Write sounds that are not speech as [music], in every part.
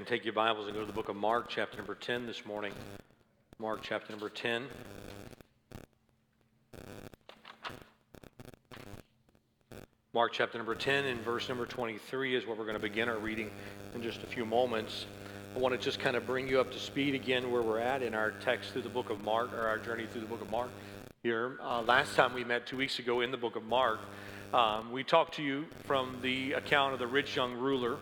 And take your Bibles and go to the book of Mark, chapter number 10 this morning. Mark, chapter number 10. Mark, chapter number 10, and verse number 23 is where we're going to begin our reading in just a few moments. I want to just kind of bring you up to speed again where we're at in our text through the book of Mark, or our journey through the book of Mark here. Uh, last time we met two weeks ago in the book of Mark, um, we talked to you from the account of the rich young ruler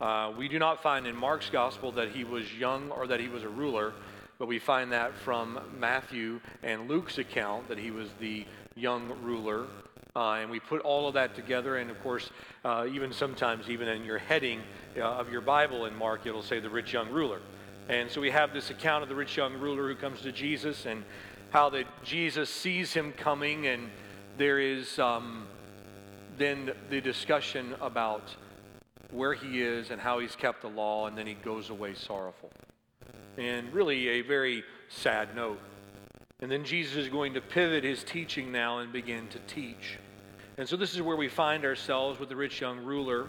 uh, we do not find in Mark's gospel that he was young or that he was a ruler, but we find that from Matthew and Luke's account that he was the young ruler. Uh, and we put all of that together, and of course, uh, even sometimes, even in your heading uh, of your Bible in Mark, it'll say the rich young ruler. And so we have this account of the rich young ruler who comes to Jesus and how that Jesus sees him coming, and there is um, then the discussion about where he is and how he's kept the law, and then he goes away sorrowful. And really a very sad note. And then Jesus is going to pivot his teaching now and begin to teach. And so this is where we find ourselves with the rich young ruler.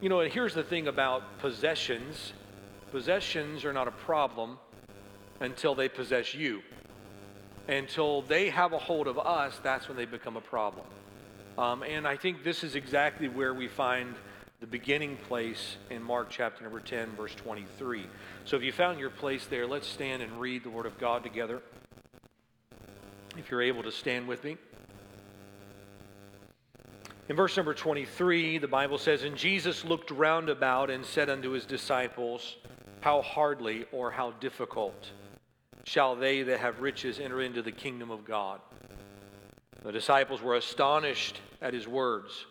You know, and here's the thing about possessions possessions are not a problem until they possess you. Until they have a hold of us, that's when they become a problem. Um, and I think this is exactly where we find the beginning place in Mark chapter number 10, verse 23. So if you found your place there, let's stand and read the Word of God together. If you're able to stand with me. In verse number 23, the Bible says, And Jesus looked round about and said unto his disciples, How hardly or how difficult shall they that have riches enter into the kingdom of God? The disciples were astonished at his words.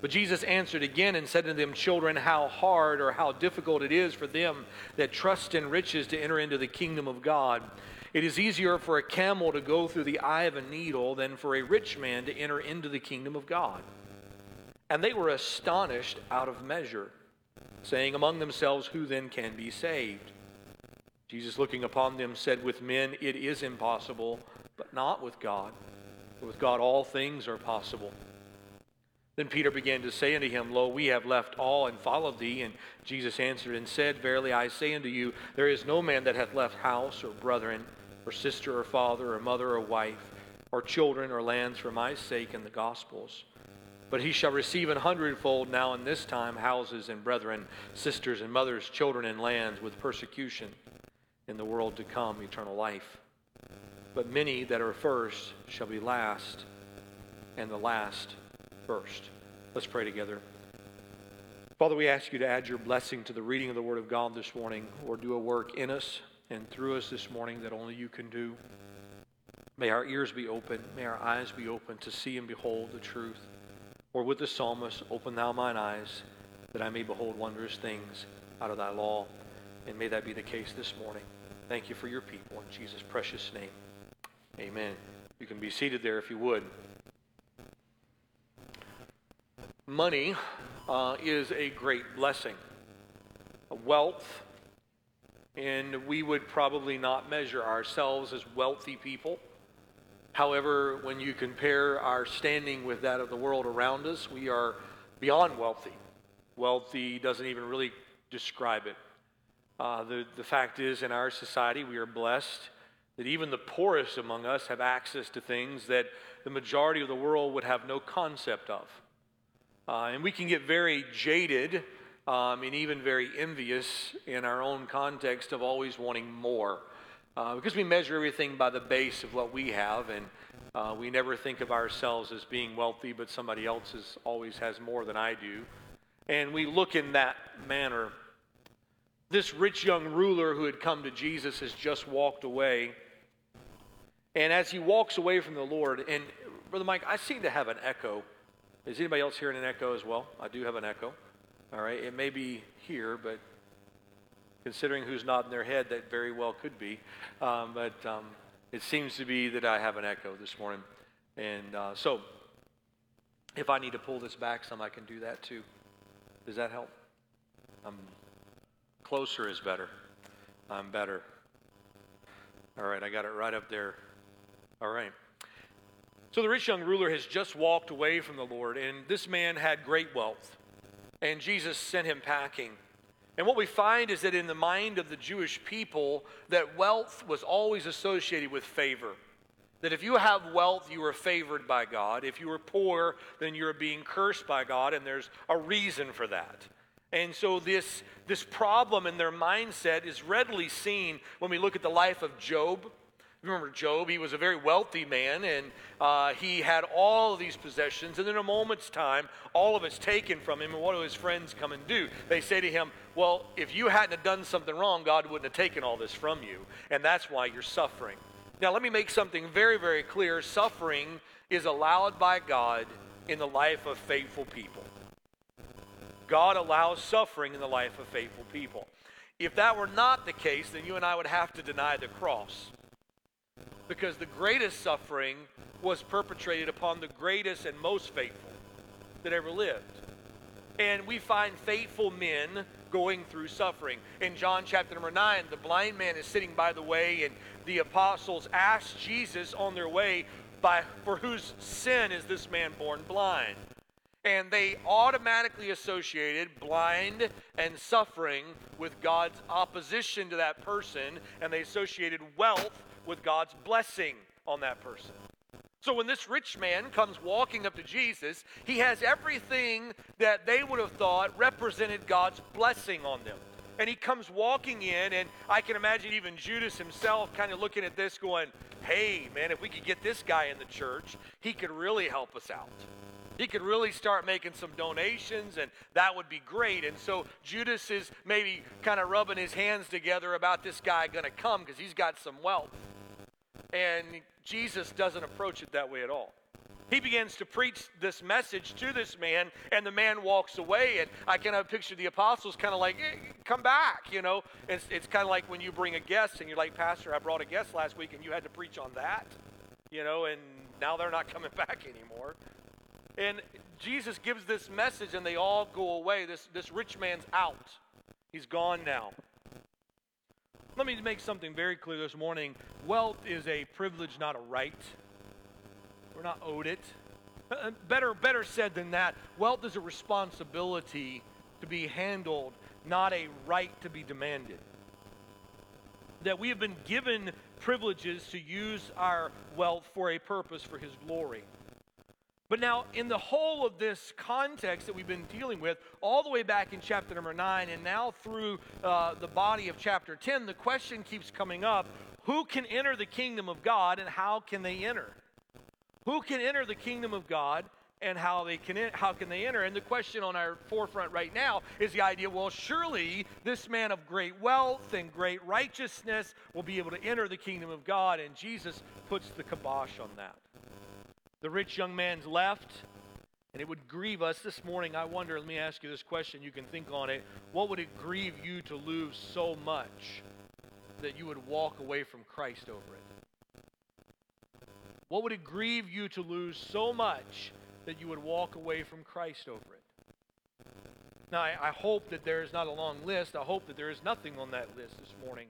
But Jesus answered again and said to them, Children, how hard or how difficult it is for them that trust in riches to enter into the kingdom of God. It is easier for a camel to go through the eye of a needle than for a rich man to enter into the kingdom of God. And they were astonished out of measure, saying among themselves, Who then can be saved? Jesus, looking upon them, said, With men it is impossible, but not with God. with God all things are possible. Then Peter began to say unto him, Lo, we have left all and followed thee. And Jesus answered and said, Verily I say unto you, there is no man that hath left house or brethren, or sister or father, or mother or wife, or children or lands for my sake in the gospels. But he shall receive an hundredfold now in this time houses and brethren, sisters and mothers, children and lands with persecution in the world to come, eternal life. But many that are first shall be last, and the last first. Let's pray together. Father, we ask you to add your blessing to the reading of the Word of God this morning, or do a work in us and through us this morning that only you can do. May our ears be open, may our eyes be open to see and behold the truth. Or with the psalmist, open thou mine eyes, that I may behold wondrous things out of thy law. And may that be the case this morning. Thank you for your people in Jesus' precious name. Amen. You can be seated there if you would. Money uh, is a great blessing. Wealth, and we would probably not measure ourselves as wealthy people. However, when you compare our standing with that of the world around us, we are beyond wealthy. Wealthy doesn't even really describe it. Uh, the, the fact is, in our society, we are blessed that even the poorest among us have access to things that the majority of the world would have no concept of. Uh, and we can get very jaded um, and even very envious in our own context of always wanting more. Uh, because we measure everything by the base of what we have, and uh, we never think of ourselves as being wealthy, but somebody else is, always has more than I do. And we look in that manner. This rich young ruler who had come to Jesus has just walked away. And as he walks away from the Lord, and Brother Mike, I seem to have an echo is anybody else hearing an echo as well? I do have an echo. All right, it may be here, but considering who's nodding their head, that very well could be. Um, but um, it seems to be that I have an echo this morning. And uh, so, if I need to pull this back some, I can do that too. Does that help? I'm closer is better. I'm better. All right, I got it right up there. All right. So the rich young ruler has just walked away from the Lord, and this man had great wealth. And Jesus sent him packing. And what we find is that in the mind of the Jewish people, that wealth was always associated with favor. That if you have wealth, you are favored by God. If you are poor, then you're being cursed by God, and there's a reason for that. And so this, this problem in their mindset is readily seen when we look at the life of Job. Remember Job, he was a very wealthy man and uh, he had all of these possessions. And in a moment's time, all of it's taken from him. And what do his friends come and do? They say to him, Well, if you hadn't have done something wrong, God wouldn't have taken all this from you. And that's why you're suffering. Now, let me make something very, very clear. Suffering is allowed by God in the life of faithful people. God allows suffering in the life of faithful people. If that were not the case, then you and I would have to deny the cross because the greatest suffering was perpetrated upon the greatest and most faithful that ever lived. And we find faithful men going through suffering. In John chapter number 9, the blind man is sitting by the way, and the apostles ask Jesus on their way, by, For whose sin is this man born blind? And they automatically associated blind and suffering with God's opposition to that person, and they associated wealth with God's blessing on that person. So when this rich man comes walking up to Jesus, he has everything that they would have thought represented God's blessing on them. And he comes walking in, and I can imagine even Judas himself kind of looking at this, going, Hey, man, if we could get this guy in the church, he could really help us out. He could really start making some donations, and that would be great. And so Judas is maybe kind of rubbing his hands together about this guy going to come because he's got some wealth. And Jesus doesn't approach it that way at all. He begins to preach this message to this man, and the man walks away. And I kind of picture the apostles kind of like, come back, you know? It's, it's kind of like when you bring a guest and you're like, Pastor, I brought a guest last week and you had to preach on that, you know, and now they're not [laughs] coming back anymore. And Jesus gives this message and they all go away. This, this rich man's out, he's gone now. Let me make something very clear this morning. Wealth is a privilege, not a right. We're not owed it. Uh, better, better said than that, wealth is a responsibility to be handled, not a right to be demanded. That we have been given privileges to use our wealth for a purpose for His glory. But now, in the whole of this context that we've been dealing with, all the way back in chapter number 9, and now through uh, the body of chapter 10, the question keeps coming up who can enter the kingdom of God and how can they enter? Who can enter the kingdom of God and how they can how can they enter? And the question on our forefront right now is the idea, well, surely this man of great wealth and great righteousness will be able to enter the kingdom of God, and Jesus puts the kibosh on that. The rich young man's left, and it would grieve us. This morning, I wonder, let me ask you this question. You can think on it. What would it grieve you to lose so much that you would walk away from Christ over it? What would it grieve you to lose so much that you would walk away from Christ over it? Now, I, I hope that there is not a long list. I hope that there is nothing on that list this morning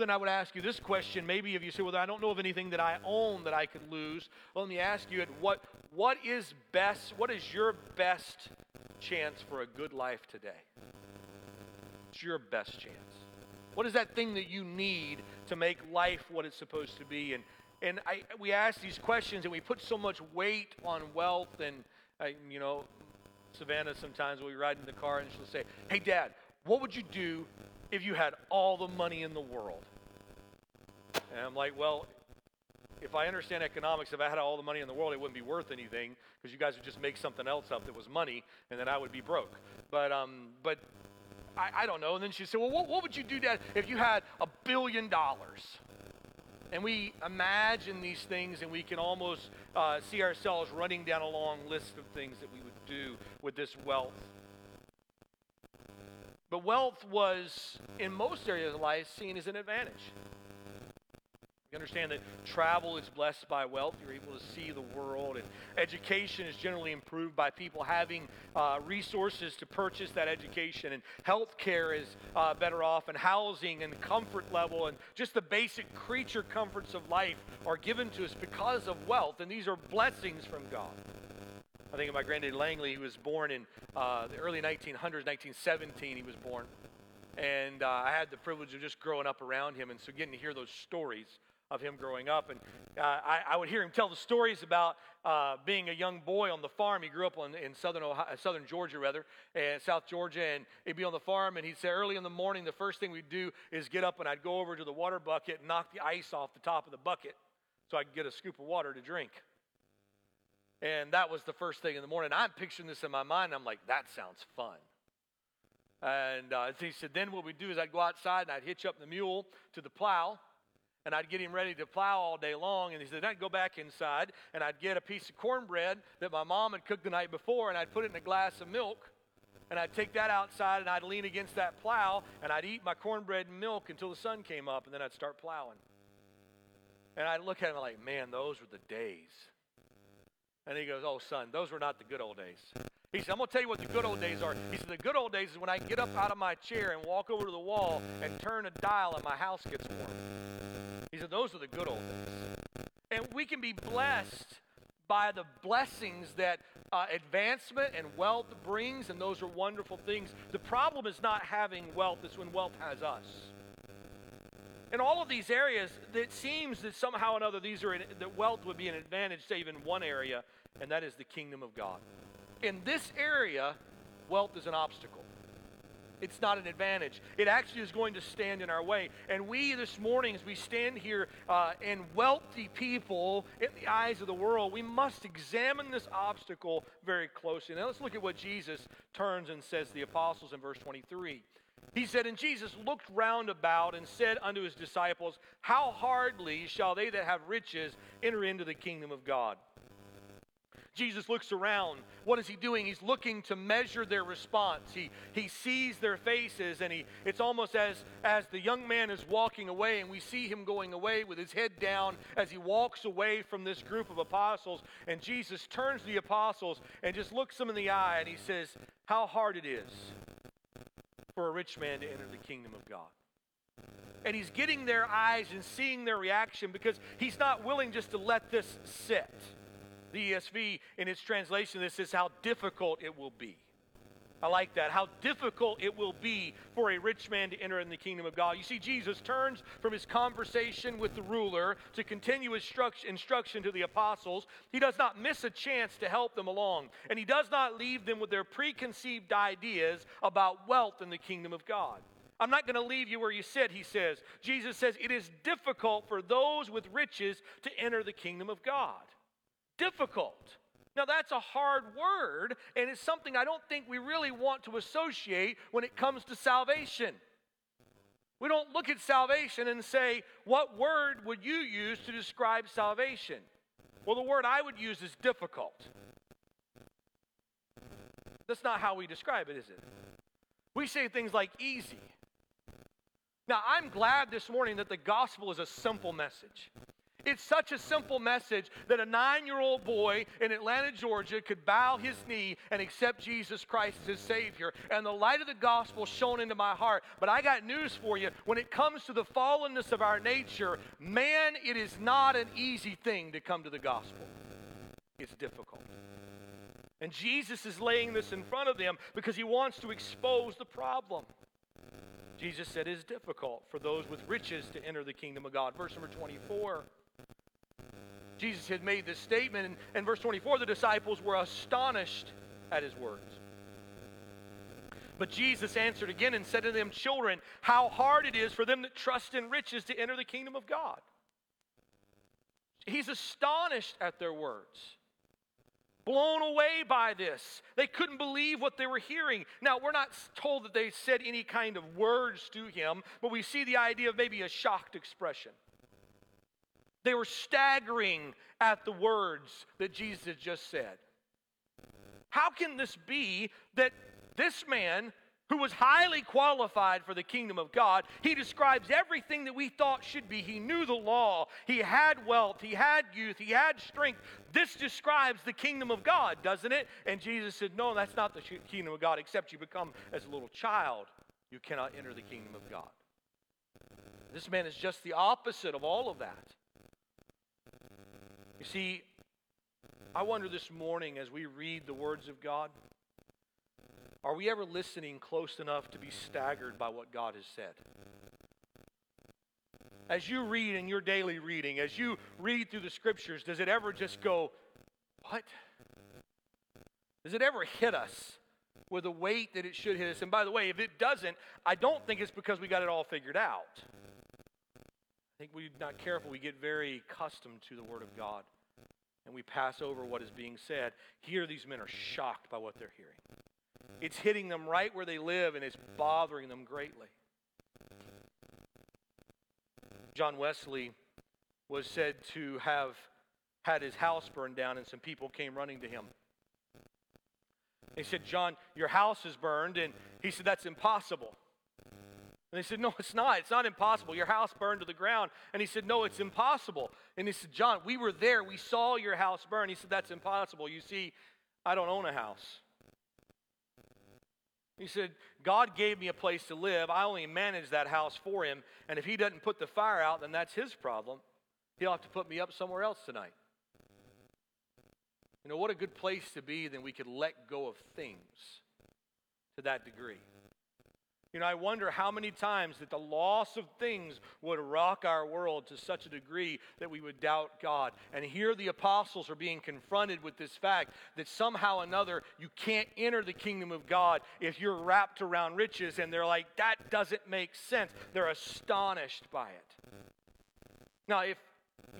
then I would ask you this question. Maybe if you say, well, I don't know of anything that I own that I could lose. Well, let me ask you, what, what is best, what is your best chance for a good life today? It's your best chance. What is that thing that you need to make life what it's supposed to be? And, and I, we ask these questions and we put so much weight on wealth. And, I, you know, Savannah sometimes we ride in the car and she'll say, hey, Dad, what would you do if you had all the money in the world? And I'm like, well, if I understand economics, if I had all the money in the world, it wouldn't be worth anything because you guys would just make something else up that was money, and then I would be broke. But um, but I, I don't know. And then she said, well, what, what would you do, Dad, if you had a billion dollars? And we imagine these things, and we can almost uh, see ourselves running down a long list of things that we would do with this wealth. But wealth was, in most areas of life, seen as an advantage. You understand that travel is blessed by wealth. You're able to see the world. And education is generally improved by people having uh, resources to purchase that education. And health care is uh, better off. And housing and comfort level and just the basic creature comforts of life are given to us because of wealth. And these are blessings from God. I think of my granddad Langley. He was born in uh, the early 1900s, 1917. He was born, and uh, I had the privilege of just growing up around him, and so getting to hear those stories of him growing up. And uh, I, I, would hear him tell the stories about uh, being a young boy on the farm. He grew up on, in southern, Ohio, southern Georgia, rather, and South Georgia. And he'd be on the farm, and he'd say early in the morning, the first thing we'd do is get up and I'd go over to the water bucket and knock the ice off the top of the bucket so I could get a scoop of water to drink. And that was the first thing in the morning. I'm picturing this in my mind. I'm like, that sounds fun. And uh, he said, then what we'd do is I'd go outside and I'd hitch up the mule to the plow and I'd get him ready to plow all day long. And he said, then I'd go back inside and I'd get a piece of cornbread that my mom had cooked the night before, and I'd put it in a glass of milk. And I'd take that outside and I'd lean against that plow and I'd eat my cornbread and milk until the sun came up, and then I'd start plowing. And I'd look at him like, man, those were the days. And he goes, oh, son, those were not the good old days. He said, I'm going to tell you what the good old days are. He said, the good old days is when I get up out of my chair and walk over to the wall and turn a dial and my house gets warm. He said, Those are the good old days. And we can be blessed by the blessings that uh, advancement and wealth brings, and those are wonderful things. The problem is not having wealth, it's when wealth has us. In all of these areas, it seems that somehow or another these are that wealth would be an advantage, save in one area, and that is the kingdom of God. In this area, wealth is an obstacle. It's not an advantage. It actually is going to stand in our way. And we this morning, as we stand here uh, wealthy people in the eyes of the world, we must examine this obstacle very closely. Now let's look at what Jesus turns and says to the apostles in verse 23. He said, And Jesus looked round about and said unto his disciples, How hardly shall they that have riches enter into the kingdom of God? Jesus looks around. What is he doing? He's looking to measure their response. He, he sees their faces, and he, it's almost as, as the young man is walking away, and we see him going away with his head down as he walks away from this group of apostles. And Jesus turns to the apostles and just looks them in the eye, and he says, How hard it is for a rich man to enter the kingdom of God and he's getting their eyes and seeing their reaction because he's not willing just to let this sit. The ESV, in its translation, this is how difficult it will be. I like that. How difficult it will be for a rich man to enter in the kingdom of God. You see, Jesus turns from his conversation with the ruler to continue his instruction to the apostles. He does not miss a chance to help them along, and he does not leave them with their preconceived ideas about wealth in the kingdom of God. I'm not going to leave you where you sit, he says. Jesus says, It is difficult for those with riches to enter the kingdom of God difficult. Now, that's a hard word, and it's something I don't think we really want to associate when it comes to salvation. We don't look at salvation and say, What word would you use to describe salvation? Well, the word I would use is difficult. That's not how we describe it, is it? We say things like easy. Now, I'm glad this morning that the gospel is a simple message. It's such a simple message that a nine year old boy in Atlanta, Georgia could bow his knee and accept Jesus Christ as his Savior. And the light of the gospel shone into my heart. But I got news for you. When it comes to the fallenness of our nature, man, it is not an easy thing to come to the gospel. It's difficult. And Jesus is laying this in front of them because he wants to expose the problem. Jesus said it is difficult for those with riches to enter the kingdom of God. Verse number 24. Jesus had made this statement, and verse 24, the disciples were astonished at his words. But Jesus answered again and said to them, Children, how hard it is for them that trust in riches to enter the kingdom of God. He's astonished at their words, blown away by this. They couldn't believe what they were hearing. Now, we're not told that they said any kind of words to him, but we see the idea of maybe a shocked expression. They were staggering at the words that Jesus had just said. How can this be that this man, who was highly qualified for the kingdom of God, he describes everything that we thought should be. He knew the law, he had wealth, he had youth, he had strength. This describes the kingdom of God, doesn't it? And Jesus said, No, that's not the kingdom of God, except you become as a little child. You cannot enter the kingdom of God. This man is just the opposite of all of that. You see, I wonder this morning as we read the words of God, are we ever listening close enough to be staggered by what God has said? As you read in your daily reading, as you read through the scriptures, does it ever just go, What? Does it ever hit us with the weight that it should hit us? And by the way, if it doesn't, I don't think it's because we got it all figured out. I think we're not careful. We get very accustomed to the Word of God and we pass over what is being said. Here, these men are shocked by what they're hearing. It's hitting them right where they live and it's bothering them greatly. John Wesley was said to have had his house burned down, and some people came running to him. They said, John, your house is burned. And he said, That's impossible. And they said, No, it's not. It's not impossible. Your house burned to the ground. And he said, No, it's impossible. And he said, John, we were there. We saw your house burn. He said, That's impossible. You see, I don't own a house. He said, God gave me a place to live. I only manage that house for him. And if he doesn't put the fire out, then that's his problem. He'll have to put me up somewhere else tonight. You know, what a good place to be, then we could let go of things to that degree. You know, I wonder how many times that the loss of things would rock our world to such a degree that we would doubt God. And here the apostles are being confronted with this fact that somehow another you can't enter the kingdom of God if you're wrapped around riches. And they're like, that doesn't make sense. They're astonished by it. Now, if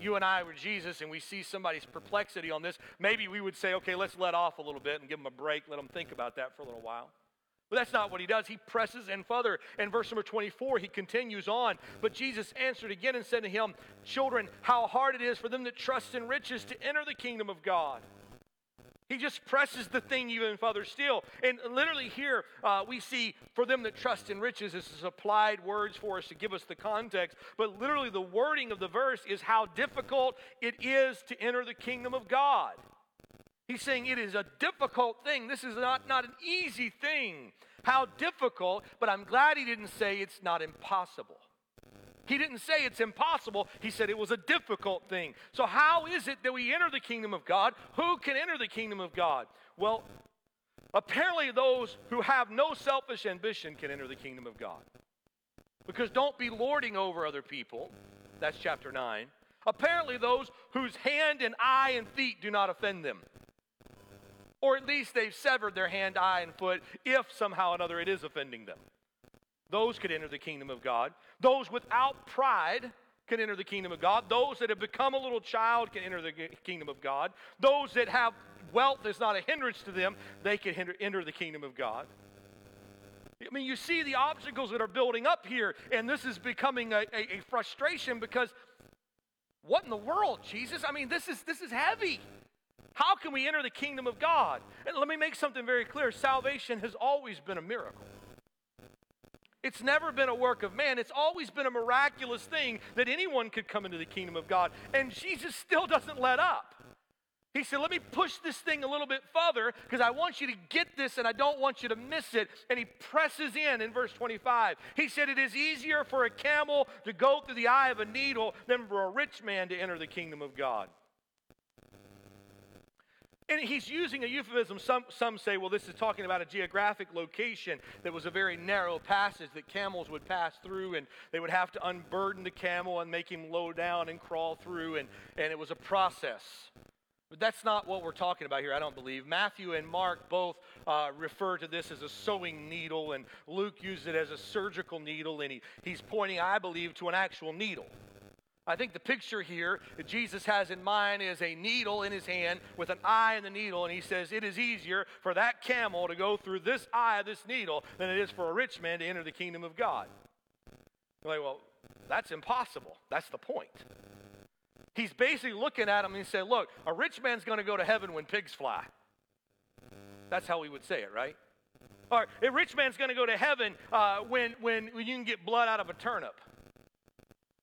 you and I were Jesus and we see somebody's perplexity on this, maybe we would say, okay, let's let off a little bit and give them a break, let them think about that for a little while. But that's not what he does. He presses in further. In verse number 24, he continues on. But Jesus answered again and said to him, Children, how hard it is for them that trust in riches to enter the kingdom of God. He just presses the thing even further still. And literally here uh, we see for them that trust in riches, this is applied words for us to give us the context. But literally the wording of the verse is how difficult it is to enter the kingdom of God. He's saying it is a difficult thing. This is not, not an easy thing. How difficult, but I'm glad he didn't say it's not impossible. He didn't say it's impossible. He said it was a difficult thing. So, how is it that we enter the kingdom of God? Who can enter the kingdom of God? Well, apparently, those who have no selfish ambition can enter the kingdom of God. Because don't be lording over other people. That's chapter 9. Apparently, those whose hand and eye and feet do not offend them. Or at least they've severed their hand, eye, and foot if somehow or another it is offending them. Those could enter the kingdom of God. Those without pride can enter the kingdom of God. Those that have become a little child can enter the kingdom of God. Those that have wealth is not a hindrance to them, they can enter the kingdom of God. I mean, you see the obstacles that are building up here, and this is becoming a, a, a frustration because what in the world, Jesus? I mean, this is this is heavy. How can we enter the kingdom of God? And let me make something very clear salvation has always been a miracle. It's never been a work of man. It's always been a miraculous thing that anyone could come into the kingdom of God. And Jesus still doesn't let up. He said, Let me push this thing a little bit further because I want you to get this and I don't want you to miss it. And he presses in in verse 25. He said, It is easier for a camel to go through the eye of a needle than for a rich man to enter the kingdom of God. And he's using a euphemism. Some, some say, well, this is talking about a geographic location that was a very narrow passage that camels would pass through, and they would have to unburden the camel and make him low down and crawl through, and, and it was a process. But that's not what we're talking about here, I don't believe. Matthew and Mark both uh, refer to this as a sewing needle, and Luke uses it as a surgical needle, and he, he's pointing, I believe, to an actual needle. I think the picture here that Jesus has in mind is a needle in his hand with an eye in the needle, and he says, It is easier for that camel to go through this eye of this needle than it is for a rich man to enter the kingdom of God. You're like, well, that's impossible. That's the point. He's basically looking at him and he said, Look, a rich man's going to go to heaven when pigs fly. That's how we would say it, right? Or a rich man's going to go to heaven uh, when, when, when you can get blood out of a turnip.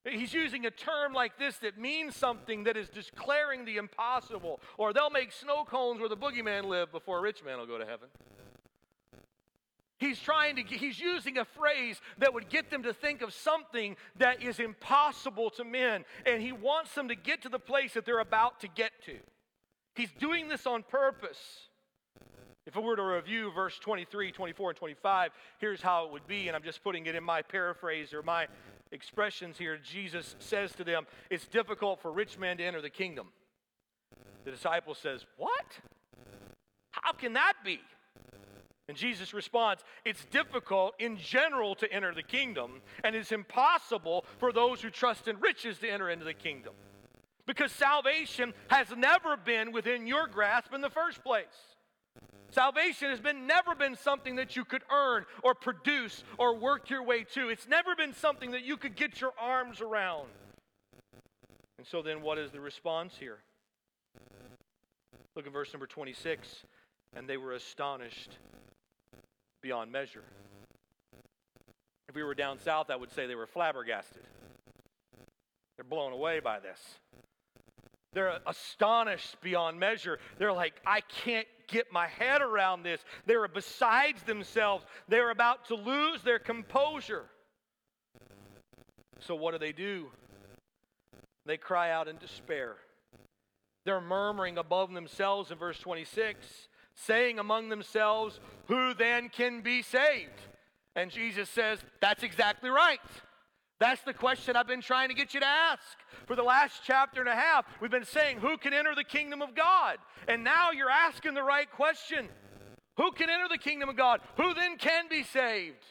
He's using a term like this that means something that is declaring the impossible. Or they'll make snow cones where the boogeyman lived before a rich man will go to heaven. He's trying to, he's using a phrase that would get them to think of something that is impossible to men. And he wants them to get to the place that they're about to get to. He's doing this on purpose. If I were to review verse 23, 24, and 25, here's how it would be, and I'm just putting it in my paraphrase or my expressions here. Jesus says to them, It's difficult for rich men to enter the kingdom. The disciple says, What? How can that be? And Jesus responds, It's difficult in general to enter the kingdom, and it's impossible for those who trust in riches to enter into the kingdom. Because salvation has never been within your grasp in the first place. Salvation has been never been something that you could earn or produce or work your way to. It's never been something that you could get your arms around. And so then what is the response here? Look at verse number 26. And they were astonished beyond measure. If we were down south, I would say they were flabbergasted. They're blown away by this. They're astonished beyond measure. They're like, I can't get my head around this. They're besides themselves. They're about to lose their composure. So, what do they do? They cry out in despair. They're murmuring above themselves in verse 26, saying among themselves, Who then can be saved? And Jesus says, That's exactly right. That's the question I've been trying to get you to ask. For the last chapter and a half, we've been saying, Who can enter the kingdom of God? And now you're asking the right question Who can enter the kingdom of God? Who then can be saved?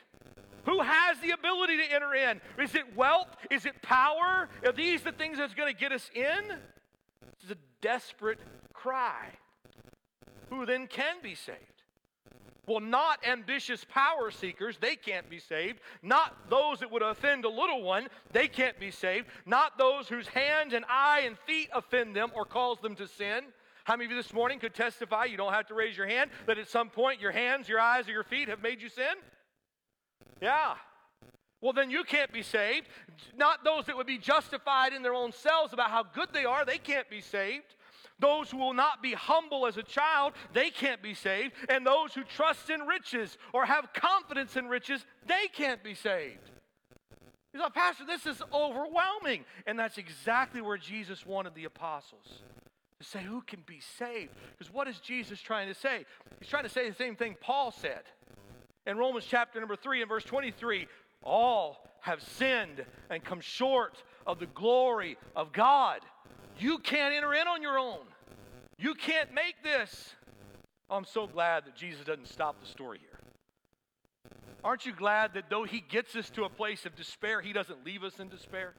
Who has the ability to enter in? Is it wealth? Is it power? Are these the things that's going to get us in? This is a desperate cry. Who then can be saved? Well, not ambitious power seekers, they can't be saved. Not those that would offend a little one, they can't be saved. Not those whose hand and eye and feet offend them or cause them to sin. How many of you this morning could testify, you don't have to raise your hand, that at some point your hands, your eyes, or your feet have made you sin? Yeah. Well, then you can't be saved. Not those that would be justified in their own selves about how good they are, they can't be saved. Those who will not be humble as a child, they can't be saved. And those who trust in riches or have confidence in riches, they can't be saved. You know, Pastor, this is overwhelming. And that's exactly where Jesus wanted the apostles to say, Who can be saved? Because what is Jesus trying to say? He's trying to say the same thing Paul said. In Romans chapter number 3 and verse 23, all have sinned and come short of the glory of God. You can't enter in on your own. You can't make this. Oh, I'm so glad that Jesus doesn't stop the story here. Aren't you glad that though he gets us to a place of despair, he doesn't leave us in despair?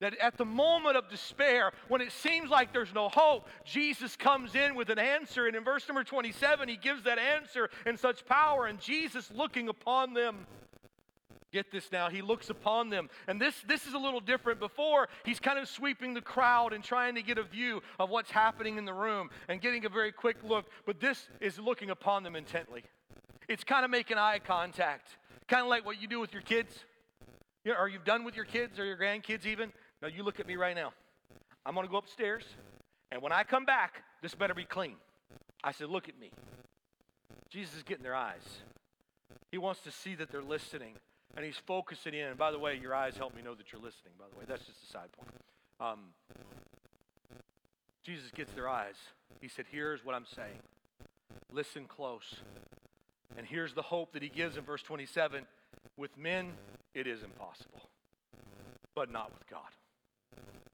That at the moment of despair, when it seems like there's no hope, Jesus comes in with an answer. And in verse number 27, he gives that answer in such power. And Jesus looking upon them Get this now. He looks upon them. And this, this is a little different. Before, he's kind of sweeping the crowd and trying to get a view of what's happening in the room and getting a very quick look. But this is looking upon them intently. It's kind of making eye contact, kind of like what you do with your kids. You know, or you've done with your kids or your grandkids even. Now, you look at me right now. I'm going to go upstairs. And when I come back, this better be clean. I said, Look at me. Jesus is getting their eyes. He wants to see that they're listening and he's focusing in. And by the way, your eyes help me know that you're listening, by the way. That's just a side point. Um, Jesus gets their eyes. He said, Here's what I'm saying. Listen close. And here's the hope that he gives in verse 27 with men, it is impossible, but not with God.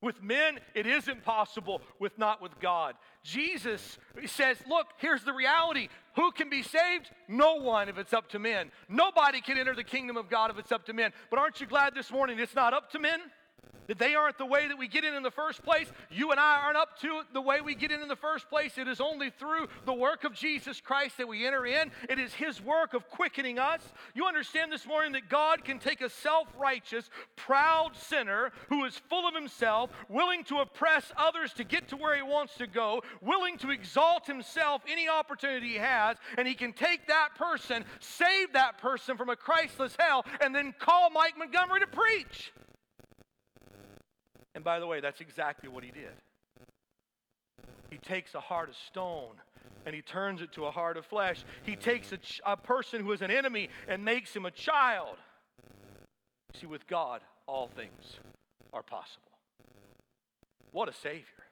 With men, it is impossible, with not with God. Jesus says, Look, here's the reality. Who can be saved? No one if it's up to men. Nobody can enter the kingdom of God if it's up to men. But aren't you glad this morning it's not up to men? That they aren't the way that we get in in the first place. You and I aren't up to the way we get in in the first place. It is only through the work of Jesus Christ that we enter in. It is His work of quickening us. You understand this morning that God can take a self righteous, proud sinner who is full of himself, willing to oppress others to get to where He wants to go, willing to exalt Himself any opportunity He has, and He can take that person, save that person from a Christless hell, and then call Mike Montgomery to preach. And by the way, that's exactly what he did. He takes a heart of stone and he turns it to a heart of flesh. He takes a, ch- a person who is an enemy and makes him a child. See, with God, all things are possible. What a Savior.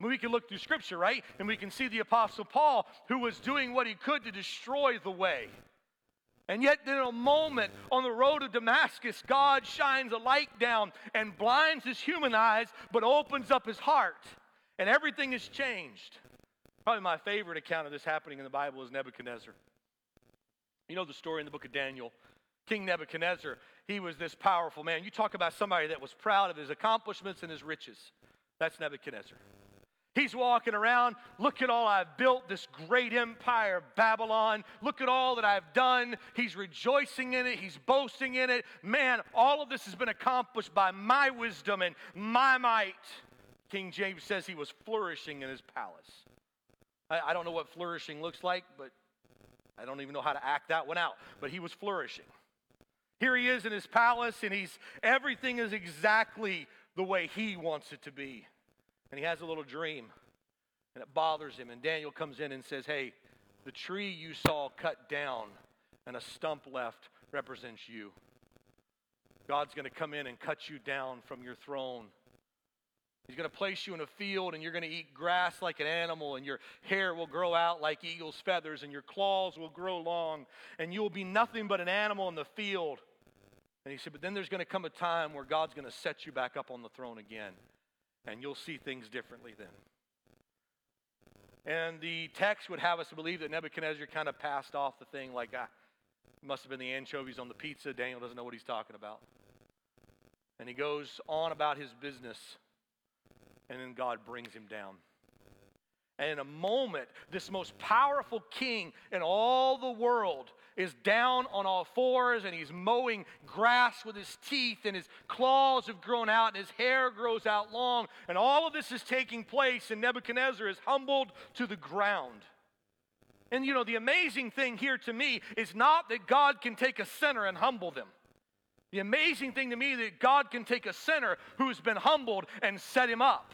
we can look through scripture, right? And we can see the Apostle Paul who was doing what he could to destroy the way. And yet, in a moment on the road to Damascus, God shines a light down and blinds his human eyes, but opens up his heart. And everything is changed. Probably my favorite account of this happening in the Bible is Nebuchadnezzar. You know the story in the book of Daniel. King Nebuchadnezzar, he was this powerful man. You talk about somebody that was proud of his accomplishments and his riches. That's Nebuchadnezzar. He's walking around, look at all I've built, this great empire, Babylon. Look at all that I've done. He's rejoicing in it, he's boasting in it. Man, all of this has been accomplished by my wisdom and my might. King James says he was flourishing in his palace. I, I don't know what flourishing looks like, but I don't even know how to act that one out. But he was flourishing. Here he is in his palace, and he's everything is exactly the way he wants it to be and he has a little dream, and it bothers him. And Daniel comes in and says, Hey, the tree you saw cut down and a stump left represents you. God's going to come in and cut you down from your throne. He's going to place you in a field and you're going to eat grass like an animal, and your hair will grow out like eagle's feathers, and your claws will grow long, and you will be nothing but an animal in the field. And he said, But then there's going to come a time where God's going to set you back up on the throne again and you'll see things differently then. And the text would have us believe that Nebuchadnezzar kind of passed off the thing like, ah, must have been the anchovies on the pizza. Daniel doesn't know what he's talking about. And he goes on about his business, and then God brings him down. And in a moment, this most powerful king in all the world is down on all fours and he's mowing grass with his teeth, and his claws have grown out, and his hair grows out long. And all of this is taking place, and Nebuchadnezzar is humbled to the ground. And you know, the amazing thing here to me is not that God can take a sinner and humble them. The amazing thing to me that God can take a sinner who's been humbled and set him up.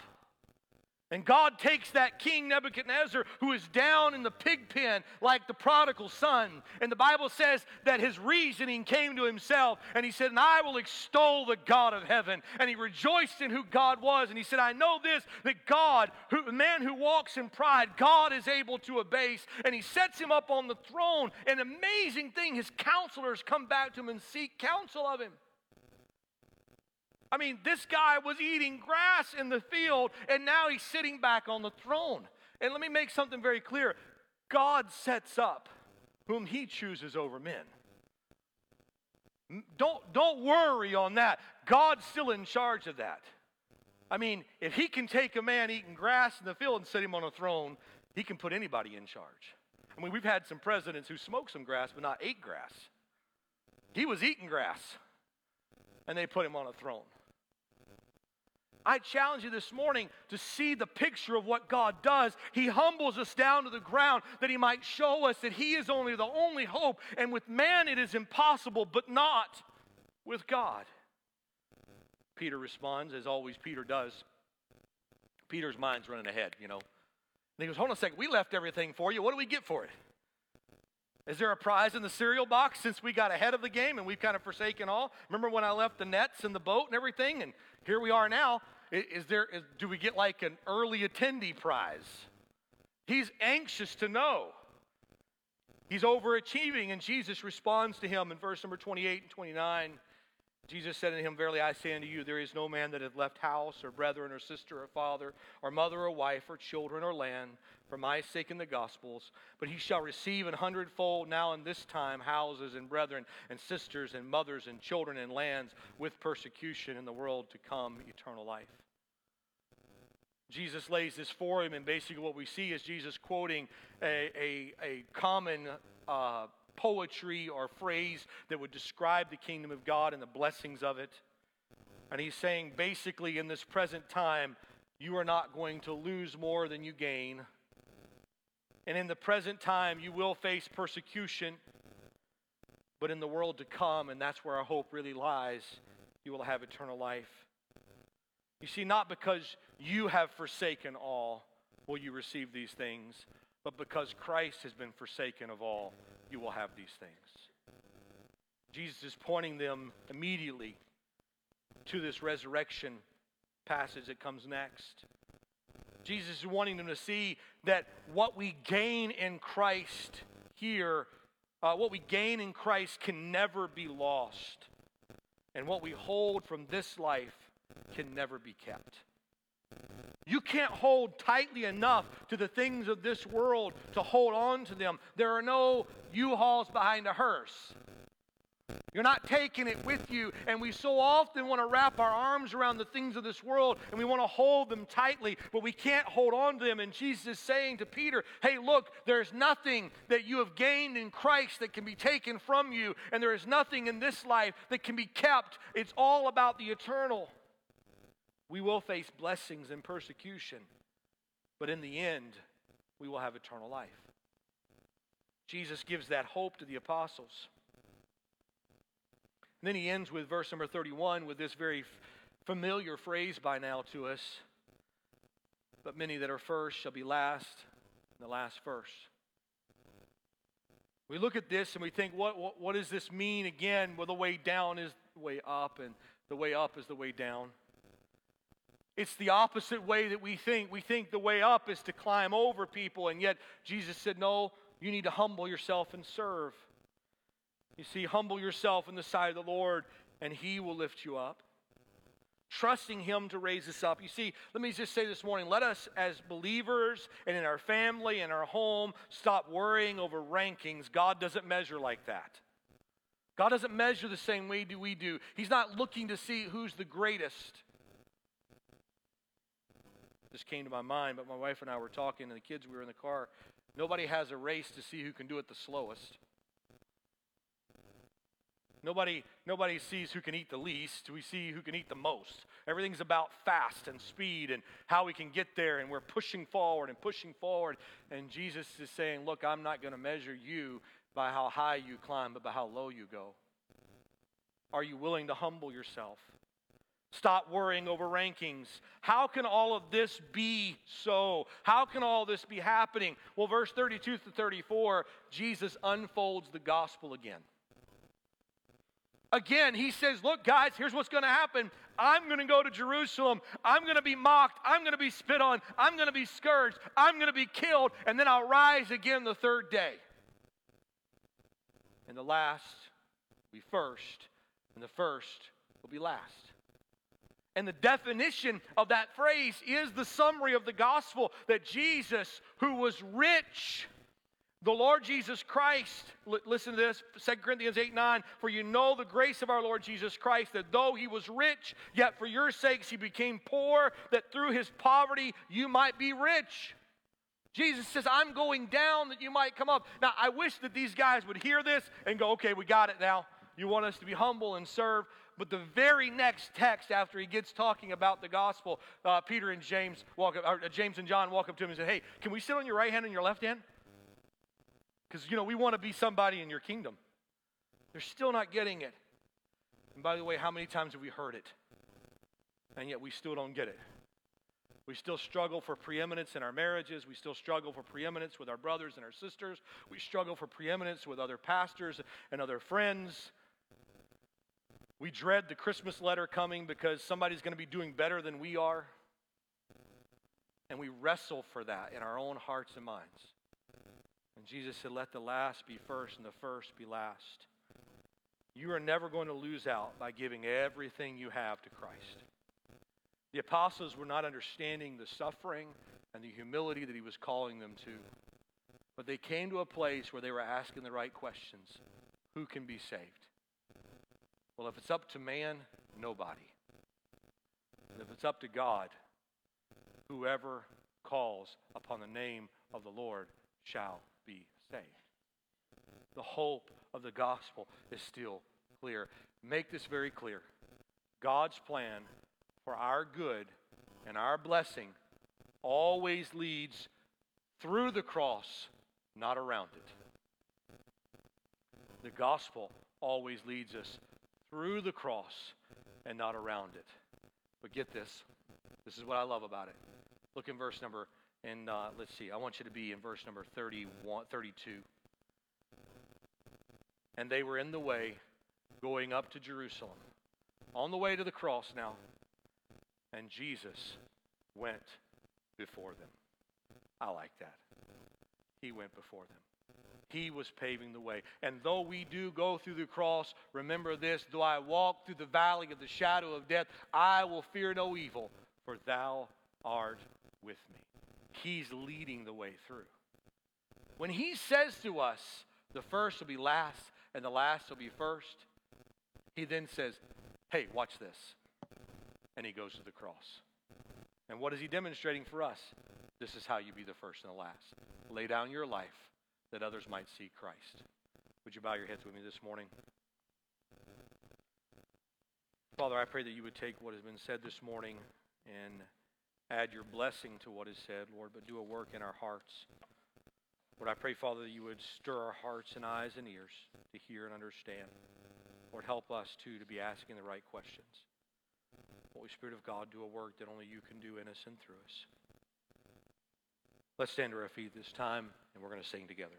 And God takes that king Nebuchadnezzar who is down in the pig pen like the prodigal son. And the Bible says that his reasoning came to himself. And he said, And I will extol the God of heaven. And he rejoiced in who God was. And he said, I know this, that God, who, the man who walks in pride, God is able to abase. And he sets him up on the throne. An amazing thing, his counselors come back to him and seek counsel of him. I mean, this guy was eating grass in the field, and now he's sitting back on the throne. And let me make something very clear God sets up whom he chooses over men. Don't, don't worry on that. God's still in charge of that. I mean, if he can take a man eating grass in the field and set him on a throne, he can put anybody in charge. I mean, we've had some presidents who smoked some grass but not ate grass. He was eating grass, and they put him on a throne. I challenge you this morning to see the picture of what God does. He humbles us down to the ground that He might show us that He is only the only hope. And with man, it is impossible, but not with God. Peter responds, as always, Peter does. Peter's mind's running ahead, you know. And he goes, Hold on a second, we left everything for you. What do we get for it? Is there a prize in the cereal box since we got ahead of the game and we've kind of forsaken all? Remember when I left the nets and the boat and everything? And here we are now. Is there, is, do we get like an early attendee prize? He's anxious to know. He's overachieving, and Jesus responds to him in verse number 28 and 29. Jesus said to him, Verily I say unto you, there is no man that hath left house, or brethren, or sister, or father, or mother, or wife, or children, or land, for my sake in the gospels, but he shall receive an hundredfold now in this time houses, and brethren, and sisters, and mothers, and children, and lands, with persecution in the world to come, eternal life. Jesus lays this for him, and basically what we see is Jesus quoting a, a, a common uh, poetry or phrase that would describe the kingdom of God and the blessings of it. And he's saying basically, in this present time, you are not going to lose more than you gain. And in the present time, you will face persecution. But in the world to come, and that's where our hope really lies, you will have eternal life. You see, not because you have forsaken all will you receive these things, but because Christ has been forsaken of all, you will have these things. Jesus is pointing them immediately to this resurrection passage that comes next. Jesus is wanting them to see that what we gain in Christ here, uh, what we gain in Christ can never be lost. And what we hold from this life can never be kept. You can't hold tightly enough to the things of this world to hold on to them. There are no U hauls behind a hearse. You're not taking it with you. And we so often want to wrap our arms around the things of this world and we want to hold them tightly, but we can't hold on to them. And Jesus is saying to Peter, Hey, look, there's nothing that you have gained in Christ that can be taken from you, and there is nothing in this life that can be kept. It's all about the eternal. We will face blessings and persecution, but in the end, we will have eternal life. Jesus gives that hope to the apostles. And then he ends with verse number 31 with this very familiar phrase by now to us. But many that are first shall be last, and the last first. We look at this and we think, what, what, what does this mean again? Well, the way down is the way up, and the way up is the way down. It's the opposite way that we think. We think the way up is to climb over people, and yet Jesus said, No, you need to humble yourself and serve. You see, humble yourself in the sight of the Lord, and He will lift you up. Trusting Him to raise us up. You see, let me just say this morning let us, as believers and in our family and our home, stop worrying over rankings. God doesn't measure like that. God doesn't measure the same way do we do. He's not looking to see who's the greatest. This came to my mind, but my wife and I were talking, and the kids, we were in the car. Nobody has a race to see who can do it the slowest. Nobody, nobody sees who can eat the least. We see who can eat the most. Everything's about fast and speed and how we can get there, and we're pushing forward and pushing forward. And Jesus is saying, Look, I'm not going to measure you by how high you climb, but by how low you go. Are you willing to humble yourself? Stop worrying over rankings. How can all of this be so? How can all this be happening? Well, verse 32 to 34, Jesus unfolds the gospel again. Again, he says, Look, guys, here's what's going to happen. I'm going to go to Jerusalem. I'm going to be mocked. I'm going to be spit on. I'm going to be scourged. I'm going to be killed. And then I'll rise again the third day. And the last will be first, and the first will be last. And the definition of that phrase is the summary of the gospel that Jesus, who was rich, the Lord Jesus Christ, listen to this, 2 Corinthians 8 9, for you know the grace of our Lord Jesus Christ, that though he was rich, yet for your sakes he became poor, that through his poverty you might be rich. Jesus says, I'm going down that you might come up. Now, I wish that these guys would hear this and go, okay, we got it now. You want us to be humble and serve. But the very next text, after he gets talking about the gospel, uh, Peter and James walk up, or uh, James and John walk up to him and say, Hey, can we sit on your right hand and your left hand? Because, you know, we want to be somebody in your kingdom. They're still not getting it. And by the way, how many times have we heard it? And yet we still don't get it. We still struggle for preeminence in our marriages. We still struggle for preeminence with our brothers and our sisters. We struggle for preeminence with other pastors and other friends. We dread the Christmas letter coming because somebody's going to be doing better than we are. And we wrestle for that in our own hearts and minds. And Jesus said, Let the last be first and the first be last. You are never going to lose out by giving everything you have to Christ. The apostles were not understanding the suffering and the humility that he was calling them to. But they came to a place where they were asking the right questions Who can be saved? Well, if it's up to man, nobody. And if it's up to God, whoever calls upon the name of the Lord shall be saved. The hope of the gospel is still clear. Make this very clear. God's plan for our good and our blessing always leads through the cross, not around it. The gospel always leads us through the cross and not around it. But get this. This is what I love about it. Look in verse number and uh, let's see, I want you to be in verse number 31, 32. And they were in the way going up to Jerusalem, on the way to the cross now. And Jesus went before them. I like that. He went before them. He was paving the way. And though we do go through the cross, remember this though I walk through the valley of the shadow of death, I will fear no evil, for thou art with me. He's leading the way through. When he says to us, the first will be last and the last will be first, he then says, Hey, watch this. And he goes to the cross. And what is he demonstrating for us? This is how you be the first and the last. Lay down your life that others might see Christ. Would you bow your heads with me this morning? Father, I pray that you would take what has been said this morning and add your blessing to what is said, Lord, but do a work in our hearts. Lord, I pray, Father, that you would stir our hearts and eyes and ears to hear and understand. Lord, help us, too, to be asking the right questions. Holy Spirit of God, do a work that only you can do in us and through us. Let's stand to our feet this time, and we're going to sing together.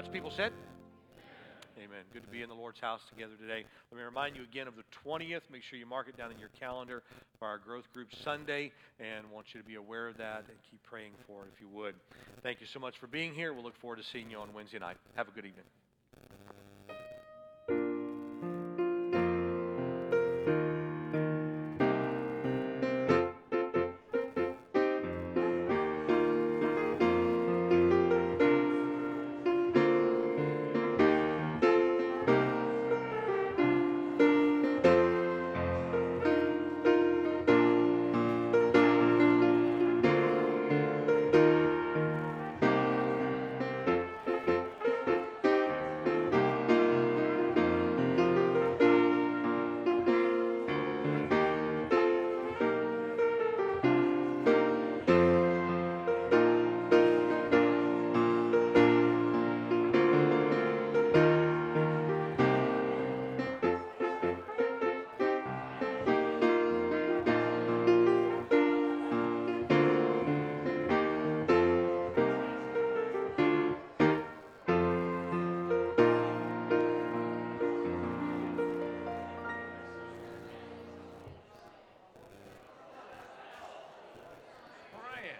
God's people said? Amen. Good to be in the Lord's house together today. Let me remind you again of the 20th. Make sure you mark it down in your calendar for our growth group Sunday, and want you to be aware of that and keep praying for it if you would. Thank you so much for being here. We'll look forward to seeing you on Wednesday night. Have a good evening.